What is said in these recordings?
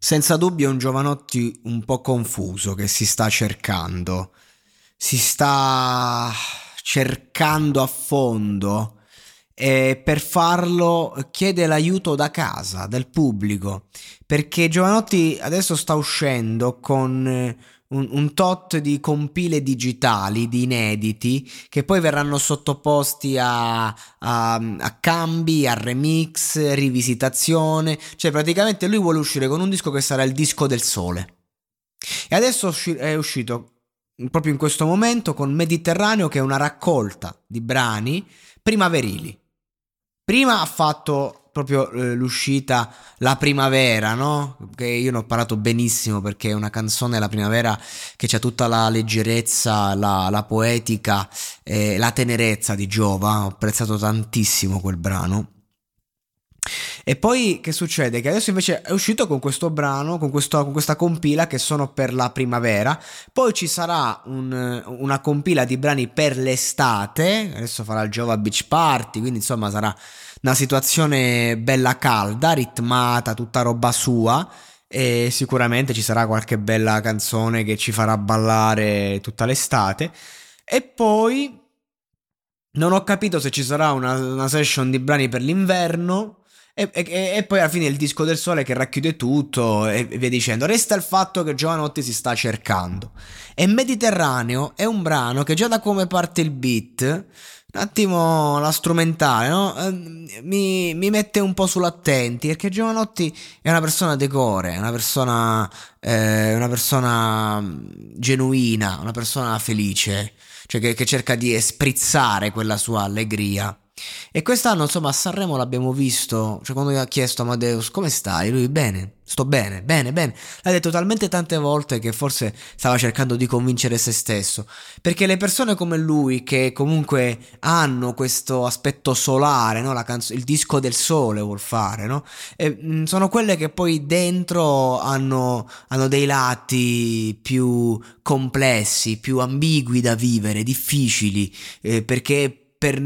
Senza dubbio è un Giovanotti un po' confuso che si sta cercando. Si sta cercando a fondo e per farlo chiede l'aiuto da casa, del pubblico, perché Giovanotti adesso sta uscendo con un, un, tot di compile digitali, di inediti, che poi verranno sottoposti a, a, a, cambi, a remix, rivisitazione. Cioè, praticamente lui vuole uscire con un disco che sarà il disco del sole. E adesso è uscito proprio in questo momento con Mediterraneo, che è una raccolta di brani primaverili. Prima ha fatto proprio eh, l'uscita La primavera, no? Che io ne ho parlato benissimo perché è una canzone La primavera che c'ha tutta la leggerezza, la, la poetica, eh, la tenerezza di Giova. Ho apprezzato tantissimo quel brano. E poi che succede? Che adesso invece è uscito con questo brano, con, questo, con questa compila che sono per la primavera. Poi ci sarà un, una compila di brani per l'estate. Adesso farà il Giova Beach Party, quindi insomma sarà una situazione bella calda, ritmata, tutta roba sua. E sicuramente ci sarà qualche bella canzone che ci farà ballare tutta l'estate. E poi non ho capito se ci sarà una, una session di brani per l'inverno. E, e, e, poi alla fine il disco del sole che racchiude tutto e via dicendo. Resta il fatto che Giovanotti si sta cercando. E Mediterraneo è un brano che già da come parte il beat un attimo la strumentale, no? Ehm, mi, mi, mette un po' sull'attenti perché Giovanotti è una persona decore, è una persona, eh, una persona mm, genuina, una persona felice, cioè che, che cerca di sprizzare quella sua allegria. E quest'anno, insomma, a Sanremo l'abbiamo visto. Cioè, quando gli ha chiesto Amadeus come stai, lui bene, sto bene, bene, bene. L'ha detto talmente tante volte che forse stava cercando di convincere se stesso. Perché le persone come lui, che comunque hanno questo aspetto solare, no? canzo- il disco del sole vuol fare, no? E, mh, mm, sono quelle che poi dentro hanno, hanno dei lati più complessi, più ambigui da vivere, difficili, eh, perché per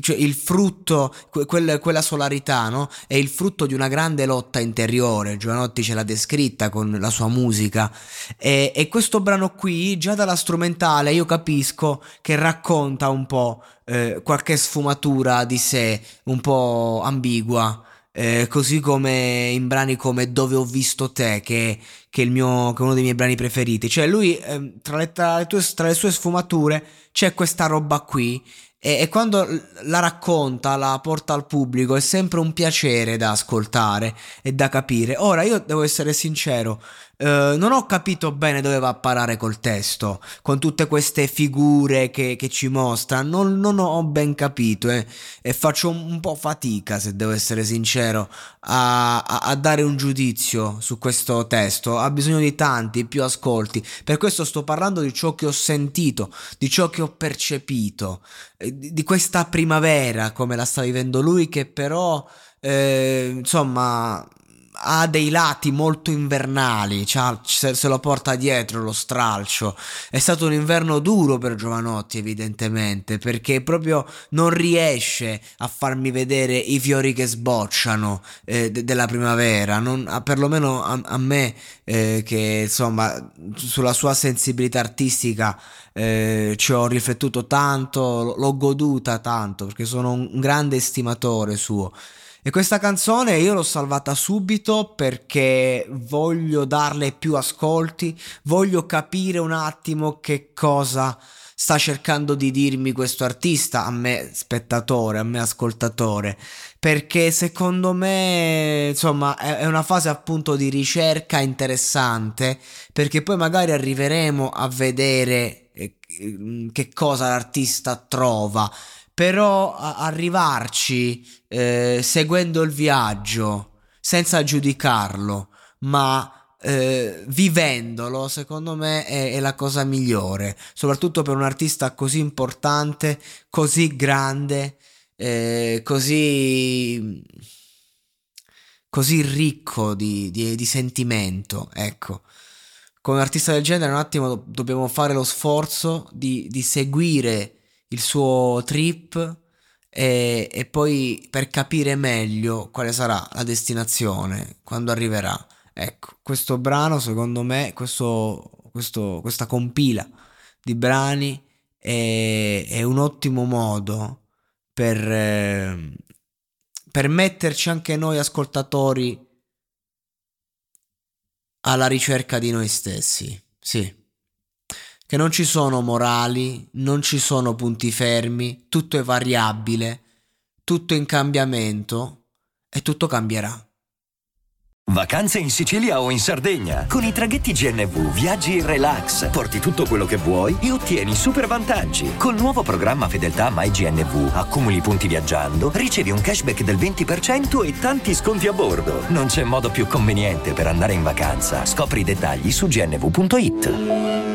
cioè il frutto, que- quella solarità, no? È il frutto di una grande lotta interiore. Giovanotti ce l'ha descritta con la sua musica. E, e questo brano qui, già dalla strumentale, io capisco che racconta un po' eh, qualche sfumatura di sé, un po' ambigua. Eh, così come in brani come Dove ho visto te, che, che, è, mio, che è uno dei miei brani preferiti. Cioè, lui, eh, tra, le, tra, le tue, tra le sue sfumature, c'è questa roba qui e, e, quando la racconta, la porta al pubblico, è sempre un piacere da ascoltare e da capire. Ora, io devo essere sincero, eh, non ho capito bene dove va a parare col testo, con tutte queste figure che, che ci mostra, non, non, ho ben capito eh, e faccio un, po' fatica, se devo essere sincero, a, a, a, dare un giudizio su questo testo. Ha bisogno di tanti, più ascolti. Per questo sto parlando di ciò che ho sentito, di ciò che ho percepito, eh, di, di questa primavera come la sta vivendo lui, che però... Eh, insomma ha dei lati molto invernali, se, se lo porta dietro lo stralcio. È stato un inverno duro per Giovanotti, evidentemente, perché proprio non riesce a farmi vedere i fiori che sbocciano eh, de- della primavera. Non, perlomeno a, a me, eh, che insomma, sulla sua sensibilità artistica eh, ci ho riflettuto tanto, l'ho goduta tanto, perché sono un grande estimatore suo. E questa canzone io l'ho salvata subito perché voglio darle più ascolti, voglio capire un attimo che cosa sta cercando di dirmi questo artista, a me spettatore, a me ascoltatore, perché secondo me, insomma, è una fase appunto di ricerca interessante, perché poi magari arriveremo a vedere eh, che cosa l'artista trova però arrivarci eh, seguendo il viaggio senza giudicarlo, ma eh, vivendolo, secondo me è, è, la cosa migliore, soprattutto per un artista così importante, così grande, eh, così, così ricco di, di, di sentimento, ecco. Con un artista del genere un attimo dobbiamo fare lo sforzo di, di seguire il suo trip e, e, poi per capire meglio quale sarà la destinazione quando arriverà. Ecco, questo brano secondo me, questo, questo, questa compila di brani è, è un ottimo modo per, eh, per metterci anche noi ascoltatori alla ricerca di noi stessi. Sì che non ci sono morali, non ci sono punti fermi, tutto è variabile, tutto in cambiamento e tutto cambierà. Vacanze in Sicilia o in Sardegna. Con i traghetti GNV viaggi in relax, porti tutto quello che vuoi e ottieni super vantaggi. Col nuovo programma Fedeltà MyGNV accumuli punti viaggiando, ricevi un cashback del 20% e tanti sconti a bordo. Non c'è modo più conveniente per andare in vacanza. Scopri i dettagli su gnv.it.